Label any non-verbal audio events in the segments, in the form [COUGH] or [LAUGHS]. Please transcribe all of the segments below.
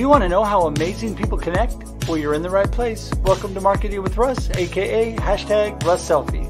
you want to know how amazing people connect? Well, you're in the right place. Welcome to Marketing with Russ, aka hashtag Russ.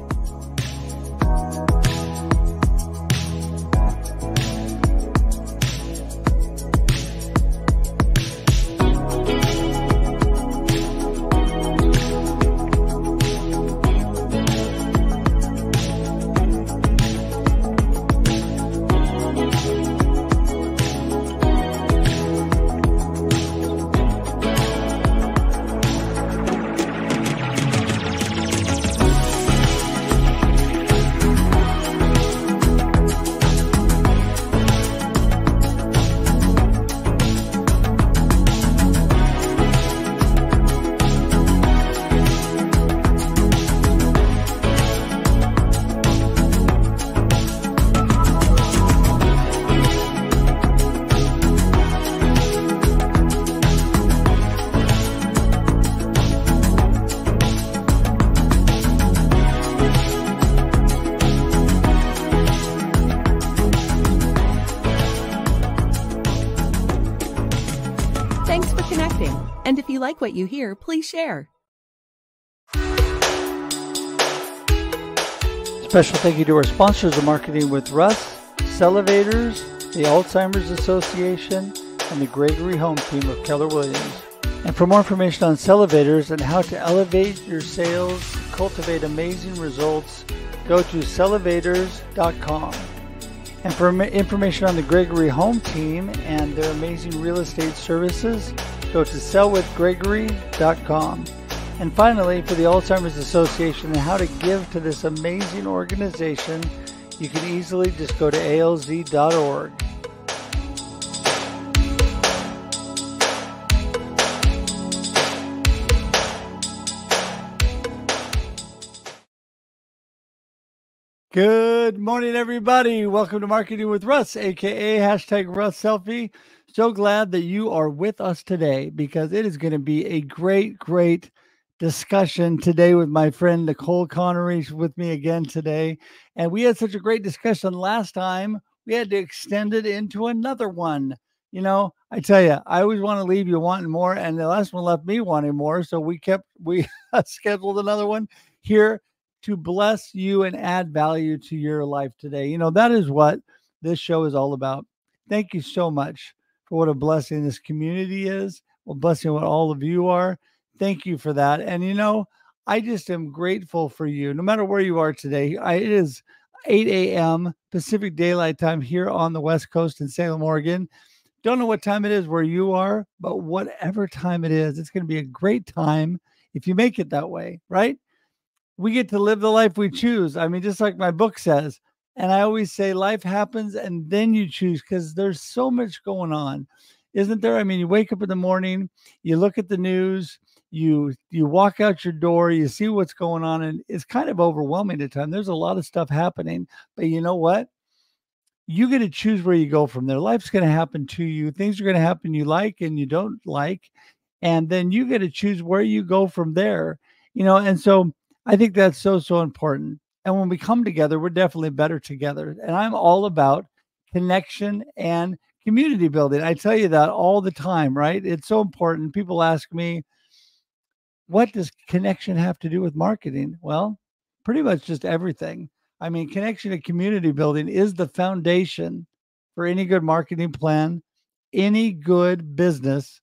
Like what you hear, please share. Special thank you to our sponsors of Marketing with Russ, Cellivators, the Alzheimer's Association, and the Gregory Home Team of Keller Williams. And for more information on Cellivators and how to elevate your sales, cultivate amazing results, go to cellivators.com. And for information on the Gregory Home Team and their amazing real estate services, go to sellwithgregory.com. And finally, for the Alzheimer's Association and how to give to this amazing organization, you can easily just go to alz.org. Good morning, everybody. Welcome to Marketing with Russ, aka hashtag Russ Selfie. So glad that you are with us today because it is going to be a great, great discussion today with my friend Nicole Connery. With me again today. And we had such a great discussion last time, we had to extend it into another one. You know, I tell you, I always want to leave you wanting more, and the last one left me wanting more. So we kept, we [LAUGHS] scheduled another one here to bless you and add value to your life today. You know, that is what this show is all about. Thank you so much for what a blessing this community is, what blessing what all of you are. Thank you for that. And you know, I just am grateful for you, no matter where you are today. I, it is 8 a.m. Pacific Daylight Time here on the West Coast in Salem, Oregon. Don't know what time it is where you are, but whatever time it is, it's going to be a great time if you make it that way, right? We get to live the life we choose. I mean, just like my book says, and I always say life happens and then you choose because there's so much going on, isn't there? I mean, you wake up in the morning, you look at the news, you you walk out your door, you see what's going on, and it's kind of overwhelming at times. There's a lot of stuff happening, but you know what? You get to choose where you go from there. Life's going to happen to you. Things are going to happen you like and you don't like, and then you get to choose where you go from there. You know, and so I think that's so so important and when we come together, we're definitely better together. And I'm all about connection and community building. I tell you that all the time, right? It's so important. People ask me, what does connection have to do with marketing? Well, pretty much just everything. I mean, connection and community building is the foundation for any good marketing plan, any good business,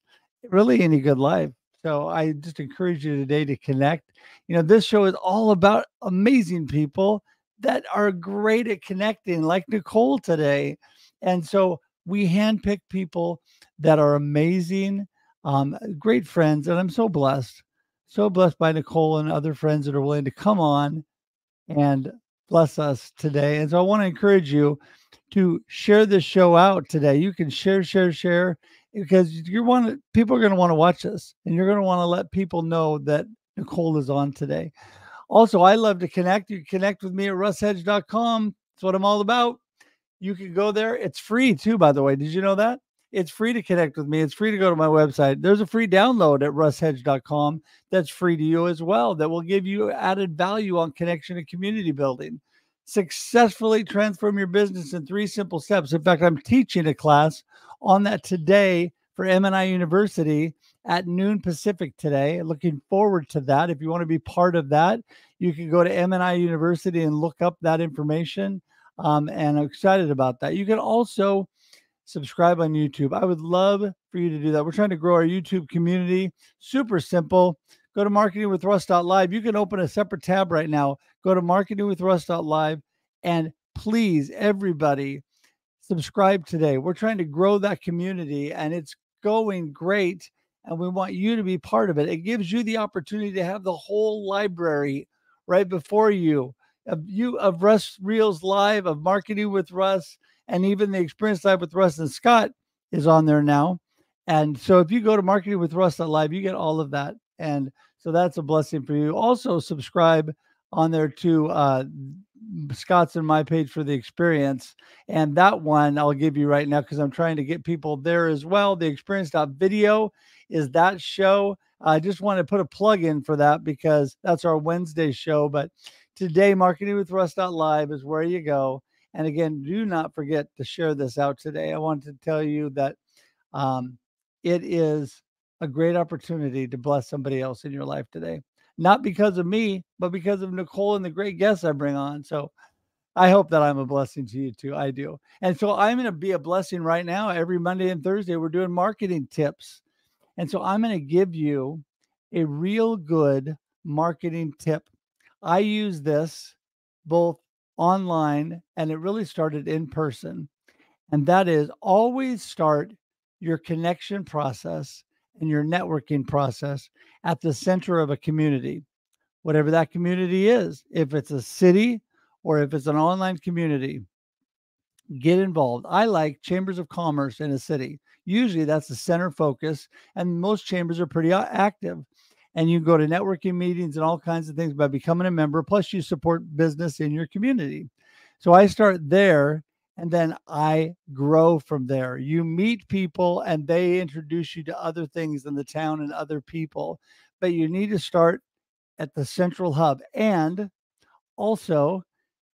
really any good life. So I just encourage you today to connect. You know, this show is all about amazing people that are great at connecting, like Nicole today. And so we handpick people that are amazing, um, great friends. And I'm so blessed, so blessed by Nicole and other friends that are willing to come on and bless us today. And so I want to encourage you to share this show out today. You can share, share, share because you want people are going to want to watch this and you're going to want to let people know that Nicole is on today. Also, I love to connect. You connect with me at russhedge.com. That's what I'm all about. You can go there. It's free too, by the way. Did you know that? It's free to connect with me. It's free to go to my website. There's a free download at russhedge.com that's free to you as well that will give you added value on connection and community building. Successfully transform your business in three simple steps. In fact, I'm teaching a class on that today for MNI University at noon Pacific today. Looking forward to that. If you want to be part of that, you can go to MNI University and look up that information. Um, and I'm excited about that. You can also subscribe on YouTube. I would love for you to do that. We're trying to grow our YouTube community. Super simple. Go to marketingwithruss.live. You can open a separate tab right now. Go to marketingwithruss.live and please, everybody, subscribe today. We're trying to grow that community and it's going great. And we want you to be part of it. It gives you the opportunity to have the whole library right before you of you of Russ Reels Live, of Marketing with Russ, and even the Experience Live with Russ and Scott is on there now. And so if you go to Marketing with Russ Live, you get all of that. And so that's a blessing for you. Also subscribe on there to uh, Scott's and my page for the experience. And that one I'll give you right now because I'm trying to get people there as well. The experience video is that show. I just want to put a plug in for that because that's our Wednesday show. But today, Marketing with Russ Live is where you go. And again, do not forget to share this out today. I want to tell you that um, it is a great opportunity to bless somebody else in your life today. Not because of me, but because of Nicole and the great guests I bring on. So I hope that I'm a blessing to you too. I do. And so I'm going to be a blessing right now. Every Monday and Thursday, we're doing marketing tips. And so I'm going to give you a real good marketing tip. I use this both online and it really started in person. And that is always start your connection process and your networking process at the center of a community, whatever that community is. If it's a city or if it's an online community, get involved. I like chambers of commerce in a city. Usually that's the center focus, and most chambers are pretty active. And you go to networking meetings and all kinds of things by becoming a member. Plus, you support business in your community. So I start there and then I grow from there. You meet people and they introduce you to other things in the town and other people, but you need to start at the central hub. And also,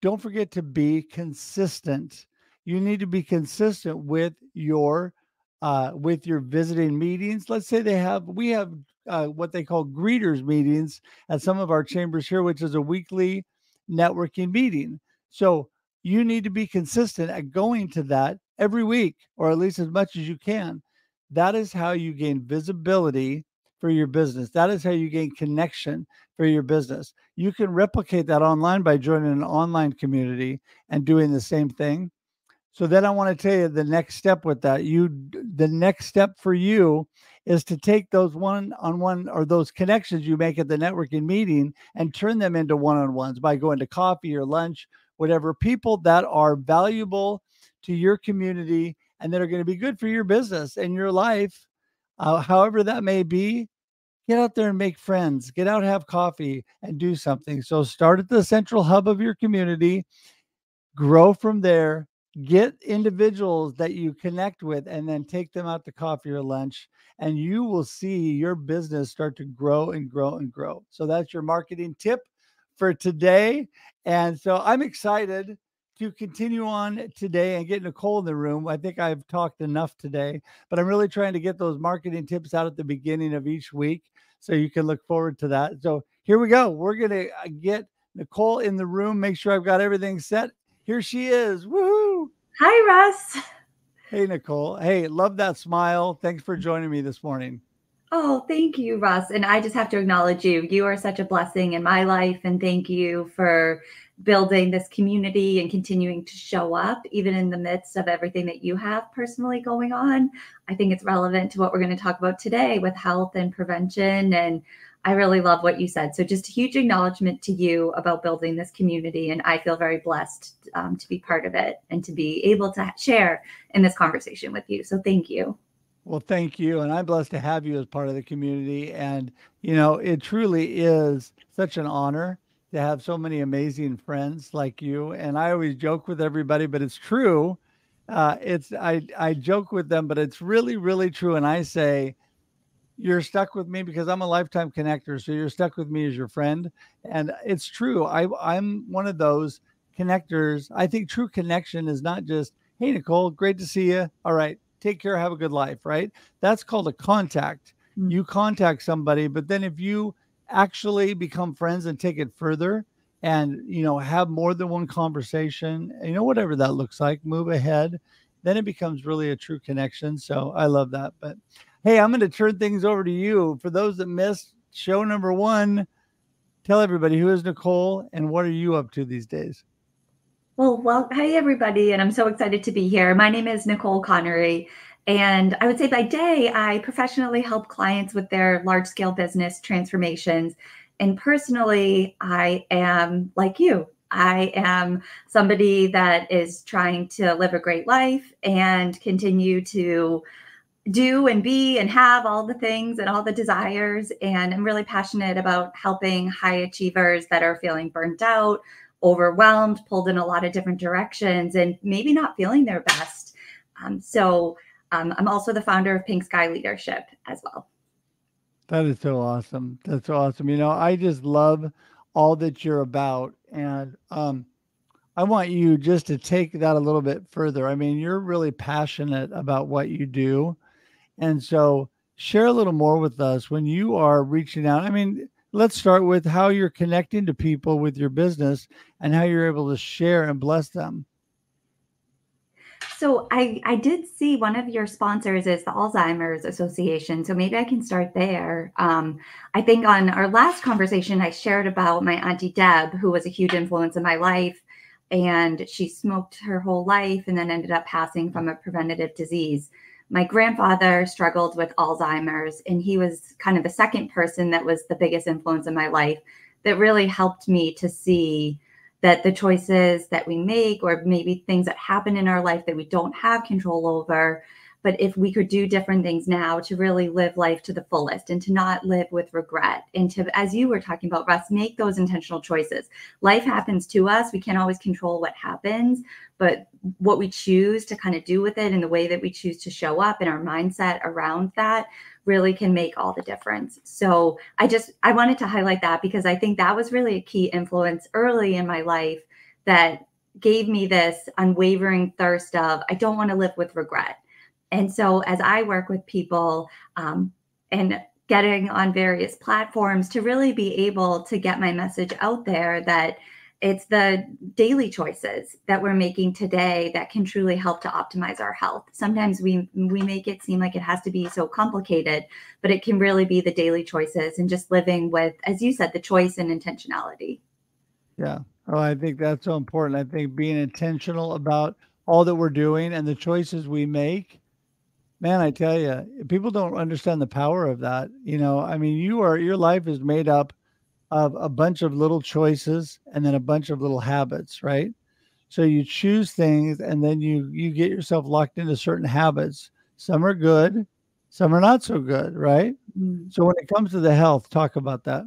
don't forget to be consistent. You need to be consistent with your uh, with your visiting meetings. Let's say they have we have uh, what they call greeters meetings at some of our chambers here, which is a weekly networking meeting. So you need to be consistent at going to that every week, or at least as much as you can. That is how you gain visibility for your business. That is how you gain connection for your business. You can replicate that online by joining an online community and doing the same thing. So then I want to tell you the next step with that. You the next step for you is to take those one on one or those connections you make at the networking meeting and turn them into one on ones by going to coffee or lunch whatever people that are valuable to your community and that are going to be good for your business and your life, uh, however that may be. Get out there and make friends. Get out, have coffee, and do something. So start at the central hub of your community, grow from there, get individuals that you connect with and then take them out to coffee or lunch and you will see your business start to grow and grow and grow so that's your marketing tip for today. And so I'm excited to continue on today and get Nicole in the room. I think I've talked enough today, but I'm really trying to get those marketing tips out at the beginning of each week. So you can look forward to that. So here we go. We're going to uh, get Nicole in the room, make sure I've got everything set. Here she is. Woo! Hi, Russ. Hey, Nicole. Hey, love that smile. Thanks for joining me this morning. Oh, thank you, Russ. And I just have to acknowledge you. You are such a blessing in my life. And thank you for building this community and continuing to show up, even in the midst of everything that you have personally going on. I think it's relevant to what we're going to talk about today with health and prevention. And I really love what you said. So, just a huge acknowledgement to you about building this community. And I feel very blessed um, to be part of it and to be able to share in this conversation with you. So, thank you. Well, thank you. And I'm blessed to have you as part of the community. And, you know, it truly is such an honor to have so many amazing friends like you. And I always joke with everybody, but it's true. Uh, it's I I joke with them, but it's really really true. And I say, you're stuck with me because I'm a lifetime connector. So you're stuck with me as your friend, and it's true. I I'm one of those connectors. I think true connection is not just hey Nicole, great to see you. All right, take care, have a good life, right? That's called a contact. Mm-hmm. You contact somebody, but then if you actually become friends and take it further and you know have more than one conversation, you know whatever that looks like, move ahead, then it becomes really a true connection. So I love that. But hey, I'm going to turn things over to you. For those that missed show number 1, tell everybody who is Nicole and what are you up to these days? Well, well, hey everybody, and I'm so excited to be here. My name is Nicole Connery, and I would say by day, I professionally help clients with their large scale business transformations. And personally, I am like you. I am somebody that is trying to live a great life and continue to do and be and have all the things and all the desires. And I'm really passionate about helping high achievers that are feeling burnt out, overwhelmed, pulled in a lot of different directions, and maybe not feeling their best. Um, so um, I'm also the founder of Pink Sky Leadership as well. That is so awesome. That's so awesome. You know, I just love all that you're about. And um, I want you just to take that a little bit further. I mean, you're really passionate about what you do. And so share a little more with us when you are reaching out. I mean, let's start with how you're connecting to people with your business and how you're able to share and bless them. So I I did see one of your sponsors is the Alzheimer's Association. So maybe I can start there. Um, I think on our last conversation, I shared about my auntie Deb, who was a huge influence in my life, and she smoked her whole life and then ended up passing from a preventative disease my grandfather struggled with Alzheimer's, and he was kind of the second person that was the biggest influence in my life that really helped me to see that the choices that we make, or maybe things that happen in our life that we don't have control over, but if we could do different things now to really live life to the fullest and to not live with regret and to as you were talking about russ make those intentional choices. Life happens to us. We can't always control what happens but what we choose to kind of do with it and the way that we choose to show up and our mindset around that really can make all the difference. So i just i wanted to highlight that because i think that was really a key influence early in my life that gave me this unwavering thirst of i don't want to live with regret and so, as I work with people um, and getting on various platforms to really be able to get my message out there that it's the daily choices that we're making today that can truly help to optimize our health. Sometimes we we make it seem like it has to be so complicated, but it can really be the daily choices and just living with, as you said, the choice and intentionality. Yeah. Oh, I think that's so important. I think being intentional about all that we're doing and the choices we make Man, I tell you, people don't understand the power of that. You know, I mean, you are your life is made up of a bunch of little choices and then a bunch of little habits, right? So you choose things and then you you get yourself locked into certain habits. Some are good, some are not so good, right? Mm-hmm. So when it comes to the health, talk about that.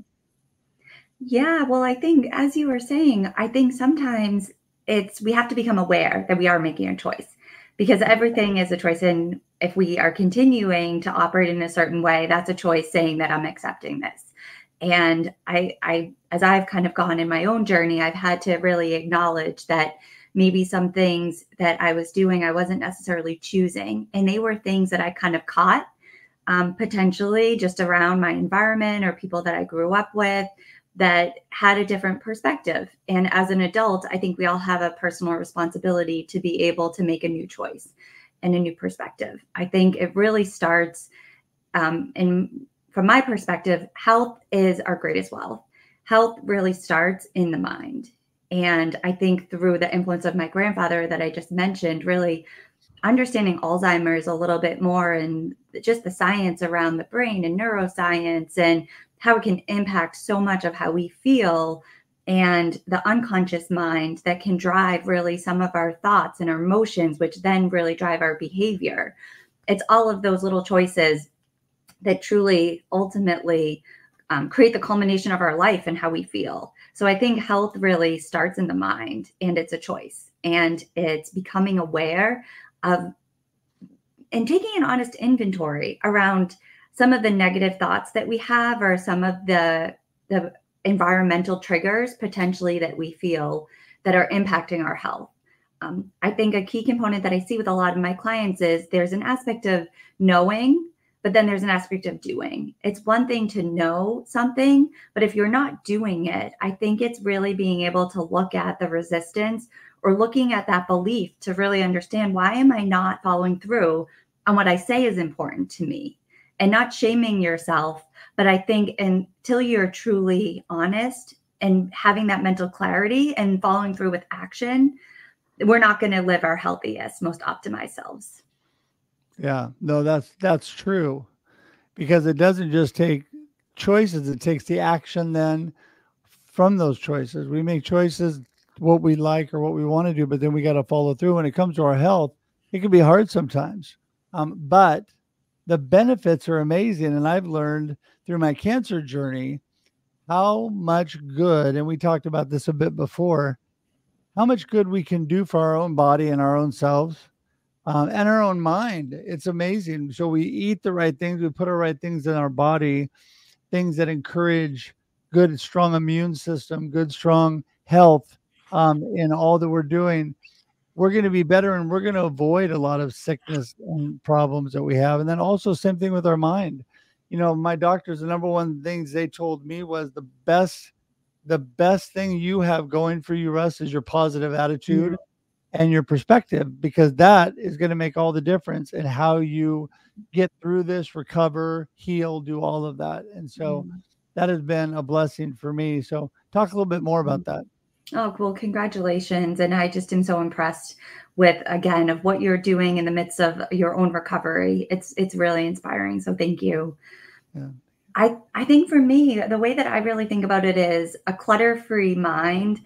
Yeah, well, I think as you were saying, I think sometimes it's we have to become aware that we are making a choice because everything is a choice. And if we are continuing to operate in a certain way that's a choice saying that i'm accepting this. And i i as i've kind of gone in my own journey i've had to really acknowledge that maybe some things that i was doing i wasn't necessarily choosing. And they were things that i kind of caught um, potentially just around my environment or people that i grew up with that had a different perspective. And as an adult, I think we all have a personal responsibility to be able to make a new choice and a new perspective. I think it really starts, um, and from my perspective, health is our greatest wealth. Health really starts in the mind. And I think through the influence of my grandfather that I just mentioned, really understanding Alzheimer's a little bit more and just the science around the brain and neuroscience and how it can impact so much of how we feel and the unconscious mind that can drive really some of our thoughts and our emotions, which then really drive our behavior. It's all of those little choices that truly ultimately um, create the culmination of our life and how we feel. So I think health really starts in the mind and it's a choice and it's becoming aware of and taking an honest inventory around some of the negative thoughts that we have or some of the the environmental triggers potentially that we feel that are impacting our health um, I think a key component that I see with a lot of my clients is there's an aspect of knowing, but then there's an aspect of doing. It's one thing to know something, but if you're not doing it, I think it's really being able to look at the resistance or looking at that belief to really understand why am I not following through on what I say is important to me and not shaming yourself. But I think until you're truly honest and having that mental clarity and following through with action, we're not going to live our healthiest, most optimized selves. Yeah, no, that's that's true, because it doesn't just take choices; it takes the action then from those choices. We make choices what we like or what we want to do, but then we got to follow through. When it comes to our health, it can be hard sometimes, um, but the benefits are amazing. And I've learned through my cancer journey how much good, and we talked about this a bit before, how much good we can do for our own body and our own selves um, and our own mind. It's amazing. So we eat the right things, we put the right things in our body, things that encourage good, strong immune system, good, strong health um, in all that we're doing. We're going to be better and we're going to avoid a lot of sickness and problems that we have. And then also, same thing with our mind. You know, my doctors, the number one things they told me was the best the best thing you have going for you, Russ, is your positive attitude mm-hmm. and your perspective, because that is going to make all the difference in how you get through this, recover, heal, do all of that. And so mm-hmm. that has been a blessing for me. So talk a little bit more about that. Oh, well, congratulations. And I just am so impressed with again of what you're doing in the midst of your own recovery. It's it's really inspiring. So thank you. Yeah. I, I think for me, the way that I really think about it is a clutter free mind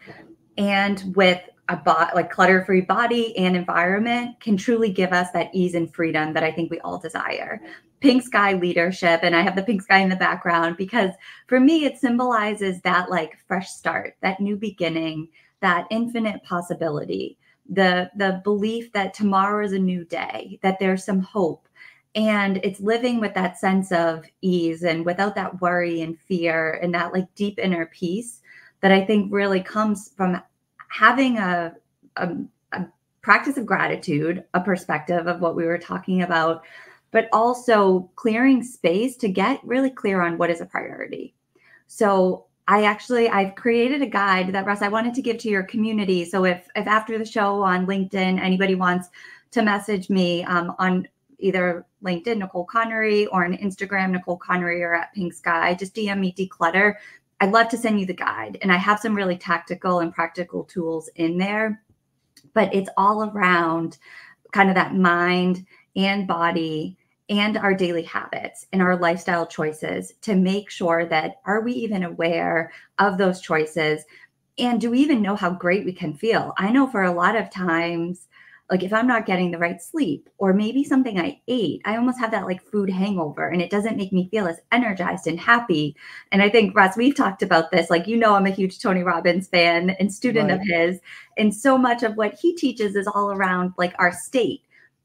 and with a bot like clutter free body and environment can truly give us that ease and freedom that I think we all desire. Pink sky leadership, and I have the pink sky in the background because for me, it symbolizes that like fresh start, that new beginning, that infinite possibility, the the belief that tomorrow is a new day, that there's some hope and it's living with that sense of ease and without that worry and fear and that like deep inner peace that i think really comes from having a, a, a practice of gratitude a perspective of what we were talking about but also clearing space to get really clear on what is a priority so I actually I've created a guide that Russ I wanted to give to your community. So if if after the show on LinkedIn anybody wants to message me um, on either LinkedIn, Nicole Connery, or on Instagram, Nicole Connery, or at Pink Sky, just DM me declutter. I'd love to send you the guide. And I have some really tactical and practical tools in there, but it's all around kind of that mind and body and our daily habits and our lifestyle choices to make sure that are we even aware of those choices and do we even know how great we can feel i know for a lot of times like if i'm not getting the right sleep or maybe something i ate i almost have that like food hangover and it doesn't make me feel as energized and happy. And i think russ we've talked about this like you know i'm a huge tony robbins fan and student right. of his. And so much of what he teaches is all around like our state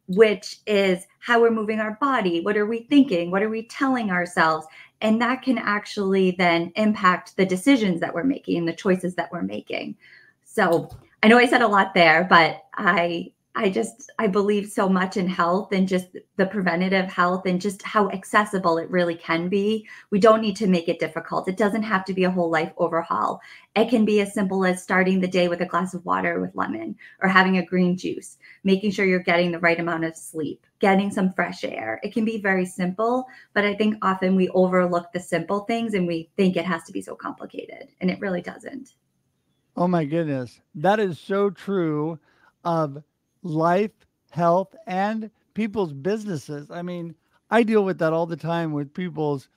which is how we're moving our body what are we thinking what are we telling ourselves? And that can actually then impact the decisions that we're making and the choices that we're making. So I know I said a lot there, but I I just I believe so much in health and just the preventative health and just how accessible it really can be. We don't need to make it difficult. It doesn't have to be a whole life overhaul. It can be as simple as starting the day with a glass of water with lemon or having a green juice, making sure you're getting the right amount of sleep, getting some fresh air. It can be very simple, but I think often we overlook the simple things and we think it has to be so complicated, and it really doesn't. Oh my goodness. That is so true of life, health, and people's businesses. I mean, I deal with that all the time with people's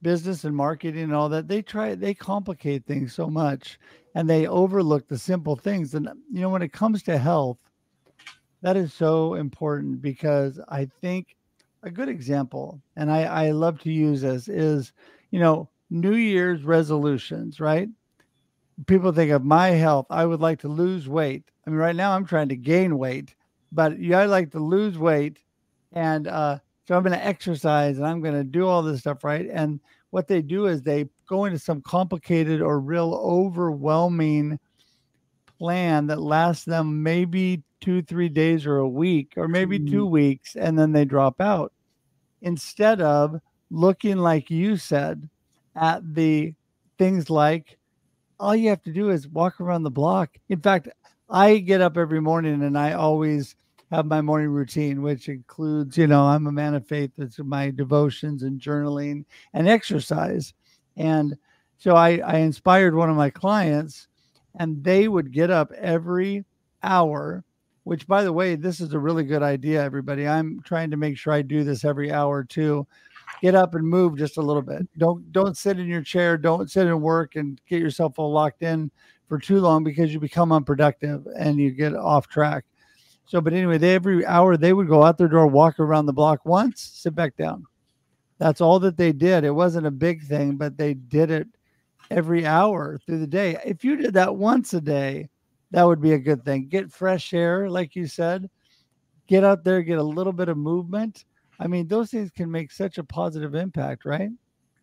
business and marketing and all that. They try, they complicate things so much and they overlook the simple things. And, you know, when it comes to health, that is so important because I think a good example, and I, I love to use this, is, you know, New Year's resolutions, right? People think of my health. I would like to lose weight. I mean, right now I'm trying to gain weight, but you I like to lose weight, and uh, so I'm going to exercise and I'm going to do all this stuff, right? And what they do is they go into some complicated or real overwhelming plan that lasts them maybe two, three days or a week, or maybe mm-hmm. two weeks, and then they drop out. Instead of looking like you said at the things like all you have to do is walk around the block. In fact, I get up every morning and I always have my morning routine, which includes, you know, I'm a man of faith. It's my devotions and journaling and exercise. And so I, I inspired one of my clients, and they would get up every hour, which, by the way, this is a really good idea, everybody. I'm trying to make sure I do this every hour too. Get up and move just a little bit. Don't don't sit in your chair. Don't sit and work and get yourself all locked in for too long because you become unproductive and you get off track. So, but anyway, they every hour they would go out their door, walk around the block once, sit back down. That's all that they did. It wasn't a big thing, but they did it every hour through the day. If you did that once a day, that would be a good thing. Get fresh air, like you said. Get out there, get a little bit of movement. I mean, those things can make such a positive impact, right?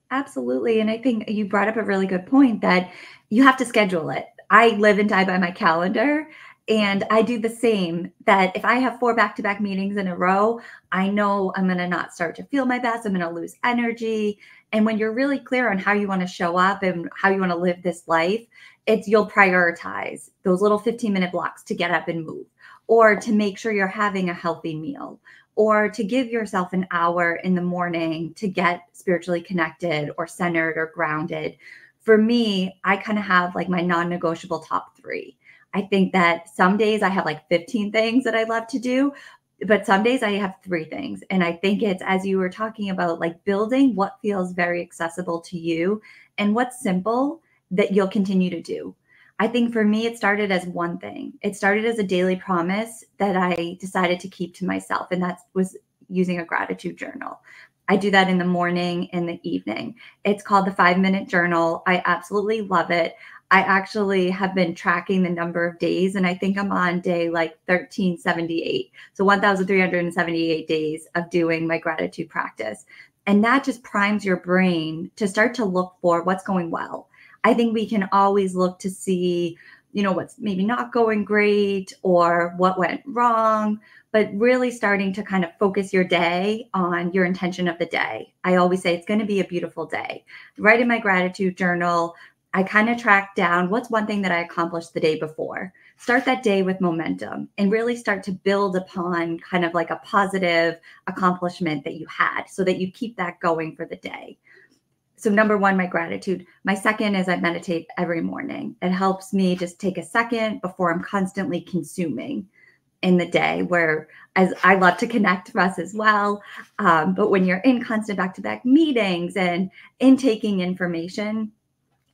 Absolutely. And I think you brought up a really good point that you have to schedule it. I live and die by my calendar. And I do the same that if I have four back to back meetings in a row, I know I'm going to not start to feel my best. I'm going to lose energy. And when you're really clear on how you want to show up and how you want to live this life, it's you'll prioritize those little 15 minute blocks to get up and move or to make sure you're having a healthy meal or to give yourself an hour in the morning to get spiritually connected or centered or grounded. For me, I kind of have like my non negotiable top three. I think that some days I have like 15 things that I love to do, but some days I have three things. And I think it's as you were talking about, like building what feels very accessible to you and what's simple that you'll continue to do. I think for me, it started as one thing. It started as a daily promise that I decided to keep to myself, and that was using a gratitude journal. I do that in the morning and the evening. It's called the five minute journal. I absolutely love it. I actually have been tracking the number of days, and I think I'm on day like 1378. So 1,378 days of doing my gratitude practice. And that just primes your brain to start to look for what's going well. I think we can always look to see, you know, what's maybe not going great or what went wrong, but really starting to kind of focus your day on your intention of the day. I always say it's going to be a beautiful day. Write in my gratitude journal, I kind of track down what's one thing that I accomplished the day before. Start that day with momentum and really start to build upon kind of like a positive accomplishment that you had so that you keep that going for the day. So, number one, my gratitude. My second is I meditate every morning. It helps me just take a second before I'm constantly consuming in the day where as i love to connect with us as well um, but when you're in constant back-to-back meetings and intaking information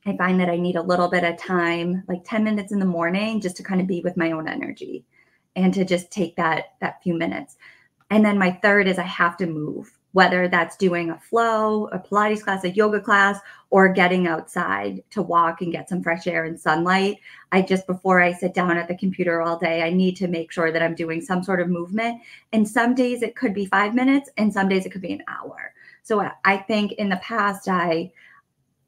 I find that I need a little bit of time, like 10 minutes in the morning, just to kind of be with my own energy and to just take that that few minutes. And then my third is I have to move, whether that's doing a flow, a Pilates class, a yoga class, or getting outside to walk and get some fresh air and sunlight. I just before I sit down at the computer all day, I need to make sure that I'm doing some sort of movement. And some days it could be 5 minutes and some days it could be an hour. So I think in the past I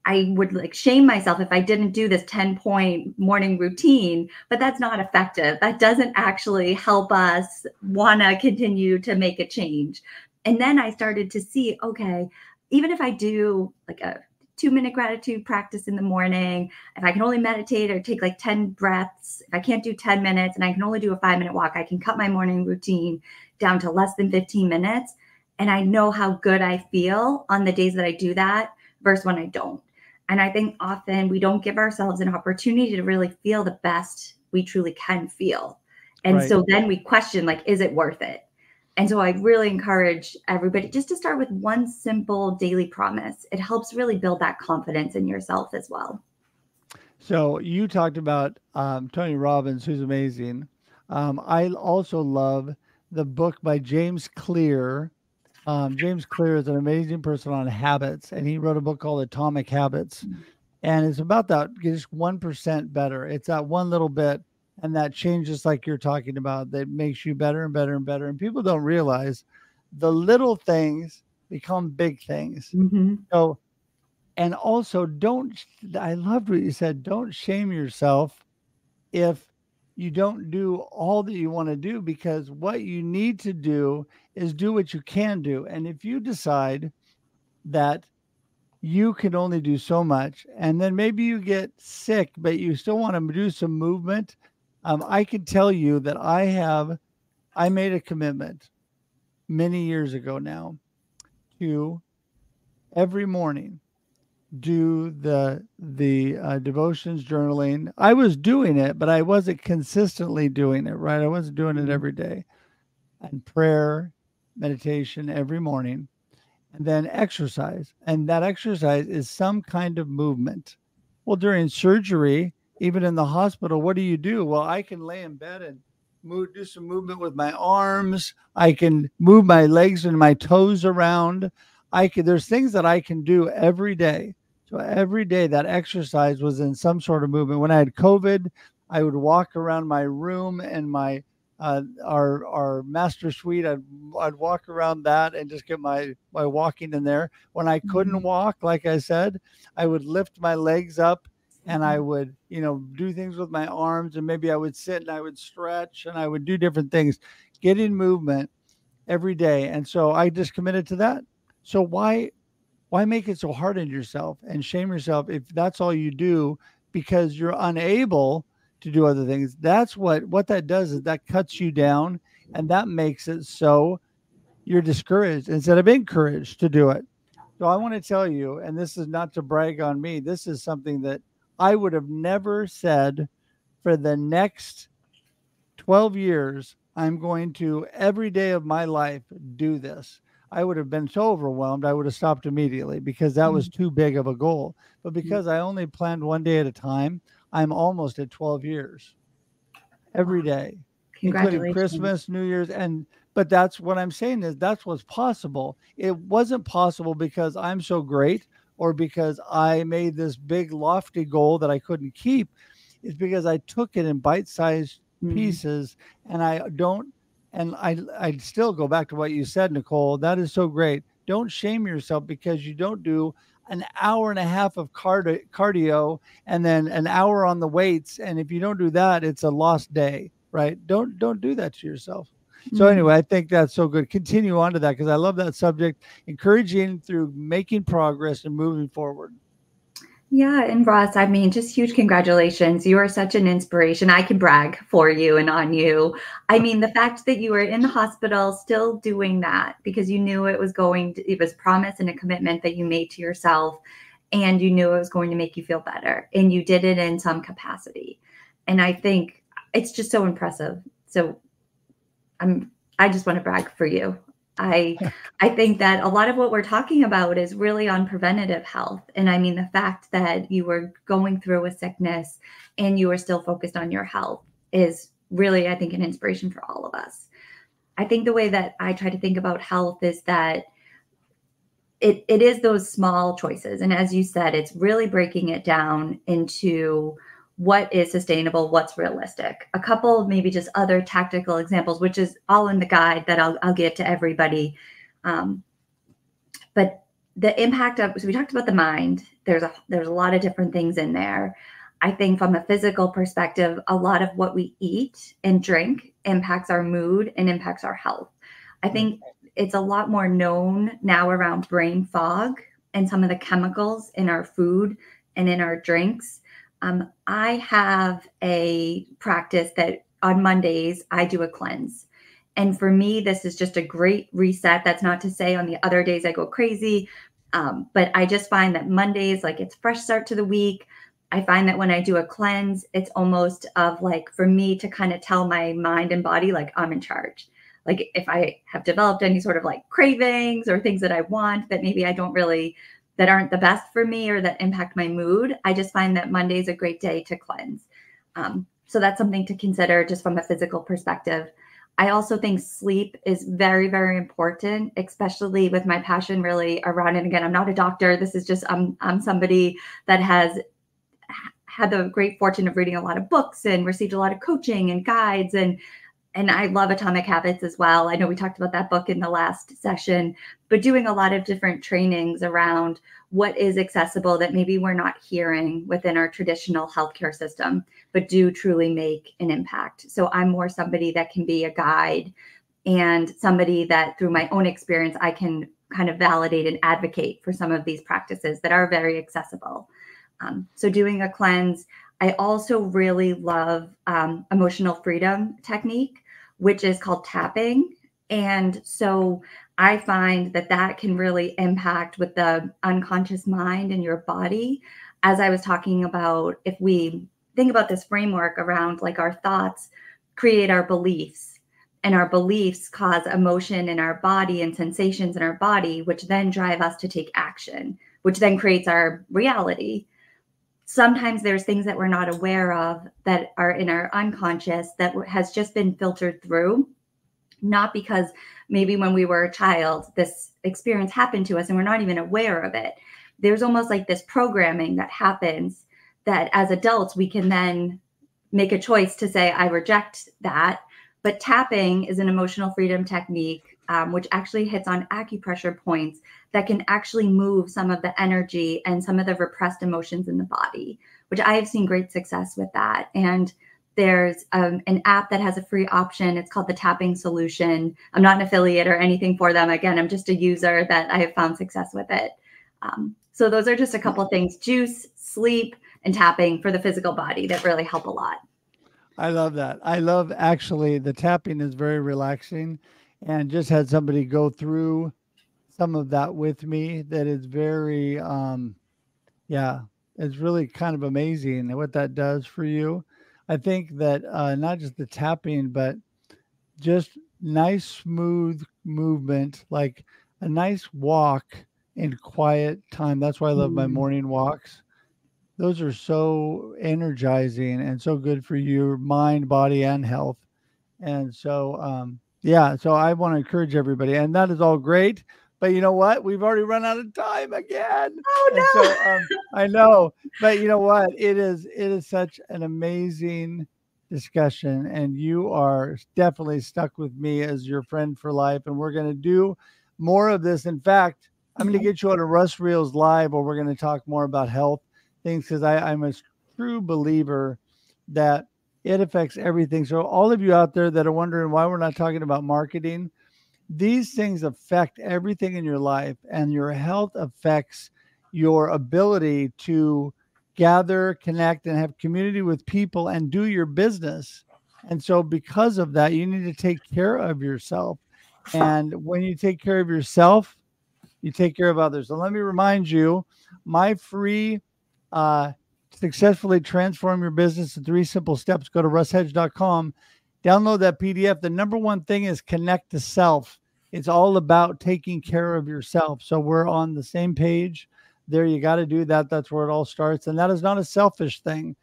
I would like shame myself if I didn't do this 10 point morning routine, but that's not effective. That doesn't actually help us want to continue to make a change. And then I started to see okay, even if I do like a two minute gratitude practice in the morning, if I can only meditate or take like 10 breaths, if I can't do 10 minutes and I can only do a five minute walk, I can cut my morning routine down to less than 15 minutes. And I know how good I feel on the days that I do that versus when I don't. And I think often we don't give ourselves an opportunity to really feel the best we truly can feel. And right. so then we question, like, is it worth it? And so I really encourage everybody just to start with one simple daily promise. It helps really build that confidence in yourself as well. So you talked about um, Tony Robbins, who's amazing. Um, I also love the book by James Clear, um, James Clear is an amazing person on habits, and he wrote a book called Atomic Habits. Mm. And it's about that just 1% better. It's that one little bit, and that changes, like you're talking about, that makes you better and better and better. And people don't realize the little things become big things. Mm-hmm. So, and also don't, I loved what you said, don't shame yourself if you don't do all that you want to do because what you need to do is do what you can do. And if you decide that you can only do so much, and then maybe you get sick, but you still want to do some movement, um, I can tell you that I have, I made a commitment many years ago now to every morning do the the uh, devotions journaling. I was doing it but i wasn't consistently doing it right? I wasn't doing it every day. And prayer meditation every morning and then exercise. And that exercise is some kind of movement. Well during surgery even in the hospital what do you do well i can lay in bed and move do some movement with my arms i can move my legs and my toes around I can there's things that I can do every day. So every day that exercise was in some sort of movement. When I had COVID, I would walk around my room and my uh, our our master suite. I'd I'd walk around that and just get my my walking in there. When I couldn't mm-hmm. walk, like I said, I would lift my legs up and I mm-hmm. would you know do things with my arms and maybe I would sit and I would stretch and I would do different things, get in movement every day. And so I just committed to that. So why why make it so hard on yourself and shame yourself if that's all you do because you're unable to do other things? That's what what that does is that cuts you down and that makes it so you're discouraged instead of encouraged to do it. So I want to tell you, and this is not to brag on me, this is something that I would have never said for the next 12 years. I'm going to every day of my life do this. I would have been so overwhelmed, I would have stopped immediately because that was mm-hmm. too big of a goal. But mm-hmm. because I only planned one day at a time, I'm almost at 12 years every day, including Christmas, New Year's, and but that's what I'm saying is that's what's possible. It wasn't possible because I'm so great or because I made this big lofty goal that I couldn't keep. It's because I took it in bite-sized mm-hmm. pieces and I don't and I I still go back to what you said, Nicole. That is so great. Don't shame yourself because you don't do an hour and a half of cardio and then an hour on the weights. And if you don't do that, it's a lost day, right? Don't don't do that to yourself. So mm-hmm. anyway, I think that's so good. Continue on to that because I love that subject. Encouraging through making progress and moving forward. Yeah, and Russ, I mean, just huge congratulations. You are such an inspiration. I can brag for you and on you. I mean, the fact that you were in the hospital still doing that because you knew it was going to, it was promise and a commitment that you made to yourself and you knew it was going to make you feel better and you did it in some capacity. And I think it's just so impressive. So I'm I just want to brag for you. I I think that a lot of what we're talking about is really on preventative health. And I mean the fact that you were going through a sickness and you were still focused on your health is really I think an inspiration for all of us. I think the way that I try to think about health is that it it is those small choices and as you said it's really breaking it down into what is sustainable, what's realistic. A couple maybe just other tactical examples, which is all in the guide that I'll, I'll give to everybody. Um, but the impact of so we talked about the mind. There's a there's a lot of different things in there. I think from a physical perspective, a lot of what we eat and drink impacts our mood and impacts our health. I think it's a lot more known now around brain fog and some of the chemicals in our food and in our drinks um, I have a practice that on Mondays I do a cleanse. And for me, this is just a great reset. That's not to say on the other days I go crazy, um, but I just find that Mondays, like it's fresh start to the week. I find that when I do a cleanse, it's almost of like for me to kind of tell my mind and body, like I'm in charge. Like if I have developed any sort of like cravings or things that I want that maybe I don't really that aren't the best for me or that impact my mood, I just find that Monday is a great day to cleanse. Um, so that's something to consider just from a physical perspective. I also think sleep is very, very important, especially with my passion really around. And again, I'm not a doctor. This is just I'm I'm somebody that has had the great fortune of reading a lot of books and received a lot of coaching and guides and and I love Atomic Habits as well. I know we talked about that book in the last session, but doing a lot of different trainings around what is accessible that maybe we're not hearing within our traditional healthcare system. but do truly make an impact. So I'm more somebody that can be a guide and somebody that through my own experience, I can kind of validate and advocate for some of these practices that are very accessible. Um, so doing a cleanse, I also really love um, emotional freedom technique, which is called tapping. And so I find that that can really impact with the unconscious mind and your body. As I was talking about, if we think about this framework around like our thoughts create our beliefs, and our beliefs cause emotion in our body and sensations in our body, which then drive us to take action, which then creates our reality sometimes there's things that we're not aware of that are in our unconscious that has just been filtered through. Not because maybe when we were a child this experience happened to us and we're not even aware of it. There's almost like this programming that happens that as adults we can then make a choice to say i reject that. But tapping is an emotional freedom technique um, which actually hits on acupressure points that can actually move some of the energy and some of the repressed emotions in the body, which I have seen great success with that. And there's um, an app that has a free option. It's called the Tapping Solution. I'm not an affiliate or anything for them. Again, I'm just a user that I have found success with it. Um, so those are just a couple things: juice, sleep, and tapping for the physical body that really help a lot. I love that. I love actually the tapping is very relaxing and just had somebody go through some of that with me that is very um yeah it's really kind of amazing what that does for you. I think that uh not just the tapping but just nice smooth movement like a nice walk in quiet time. That's why i love my mm. morning walks. Those are so energizing and so good for your mind body and health. And so um yeah, so I want to encourage everybody, and that is all great. But you know what? We've already run out of time again. Oh no! So, um, I know, but you know what? It is it is such an amazing discussion, and you are definitely stuck with me as your friend for life. And we're going to do more of this. In fact, I'm going to get you on a Russ Reels live, where we're going to talk more about health things because I'm a true believer that it affects everything. So, all of you out there that are wondering why we're not talking about marketing, these things affect everything in your life, and your health affects your ability to gather, connect, and have community with people and do your business. And so, because of that, you need to take care of yourself. And when you take care of yourself, you take care of others. So, let me remind you my free uh, successfully transform your business in three simple steps, go to russhedge.com, download that PDF. The number one thing is connect to self. It's all about taking care of yourself. So we're on the same page. There, you got to do that. That's where it all starts. And that is not a selfish thing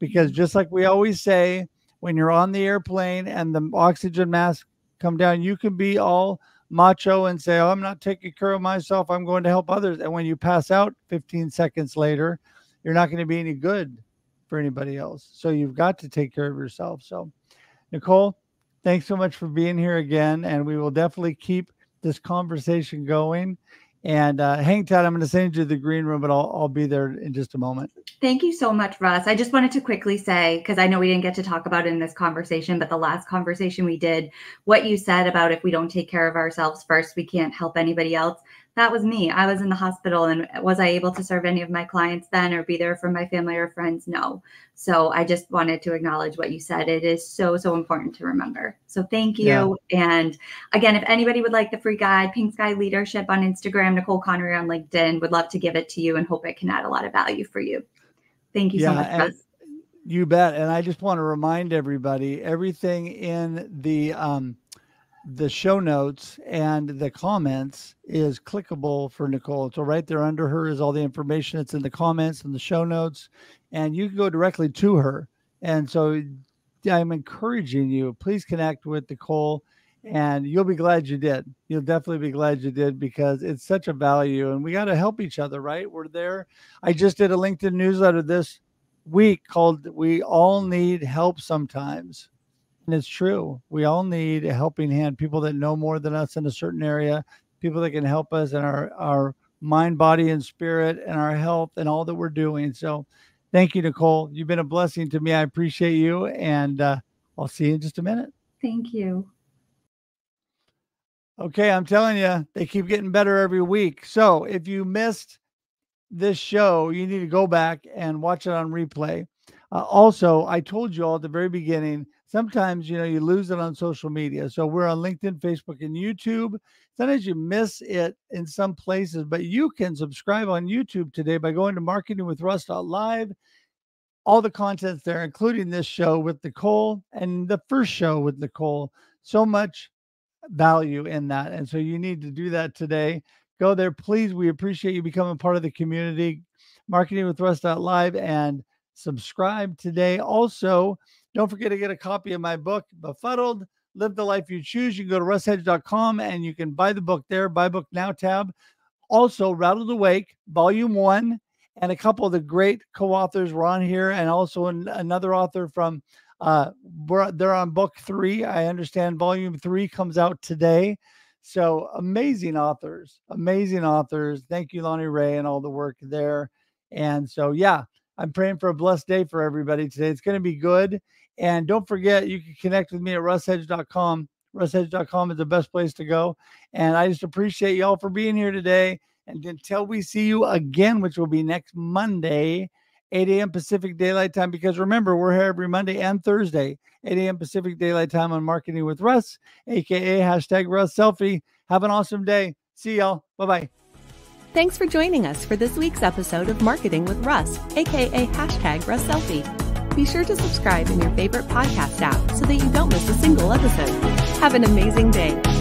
because just like we always say, when you're on the airplane and the oxygen mask come down, you can be all macho and say, oh, I'm not taking care of myself. I'm going to help others. And when you pass out 15 seconds later, you're not going to be any good for anybody else. So you've got to take care of yourself. So, Nicole, thanks so much for being here again. And we will definitely keep this conversation going. And uh, hang tight. I'm going to send you to the green room, but I'll, I'll be there in just a moment. Thank you so much, Russ. I just wanted to quickly say, because I know we didn't get to talk about it in this conversation, but the last conversation we did, what you said about if we don't take care of ourselves first, we can't help anybody else that was me. I was in the hospital and was I able to serve any of my clients then or be there for my family or friends? No. So I just wanted to acknowledge what you said. It is so, so important to remember. So thank you. Yeah. And again, if anybody would like the free guide, Pink Sky Leadership on Instagram, Nicole Connery on LinkedIn, would love to give it to you and hope it can add a lot of value for you. Thank you yeah, so much. And- you bet. And I just want to remind everybody everything in the um, the show notes and the comments is clickable for Nicole. So right there under her is all the information that's in the comments and the show notes, and you can go directly to her. And so I'm encouraging you, please connect with Nicole and you'll be glad you did. You'll definitely be glad you did because it's such a value and we got to help each other, right? We're there. I just did a LinkedIn newsletter this week called We All Need Help Sometimes and it's true. We all need a helping hand, people that know more than us in a certain area, people that can help us in our, our mind, body, and spirit, and our health and all that we're doing. So Thank you, Nicole. You've been a blessing to me. I appreciate you. And uh, I'll see you in just a minute. Thank you. Okay, I'm telling you, they keep getting better every week. So if you missed this show, you need to go back and watch it on replay. Uh, also, I told you all at the very beginning, sometimes you know you lose it on social media. So we're on LinkedIn, Facebook, and YouTube. Sometimes you miss it in some places, but you can subscribe on YouTube today by going to marketing with marketingwithruss.live. All the contents there, including this show with Nicole and the first show with Nicole. So much value in that. And so you need to do that today. Go there, please. We appreciate you becoming part of the community. Marketing with Russ.live and subscribe today. Also, don't forget to get a copy of my book, Befuddled Live the Life You Choose. You can go to russhedge.com and you can buy the book there, buy book now tab. Also, Rattled Awake, Volume One, and a couple of the great co authors were on here, and also an, another author from uh, they're on book three. I understand volume three comes out today. So amazing authors, amazing authors. Thank you, Lonnie Ray, and all the work there. And so, yeah, I'm praying for a blessed day for everybody today. It's going to be good. And don't forget, you can connect with me at russhedge.com. Russhedge.com is the best place to go. And I just appreciate y'all for being here today. And until we see you again, which will be next Monday, 8 a.m. Pacific Daylight Time. Because remember, we're here every Monday and Thursday, 8 a.m. Pacific Daylight Time on Marketing with Russ, aka hashtag Russ Selfie. Have an awesome day. See y'all. Bye bye. Thanks for joining us for this week's episode of Marketing with Russ, aka hashtag Russ Selfie. Be sure to subscribe in your favorite podcast app so that you don't miss a single episode. Have an amazing day.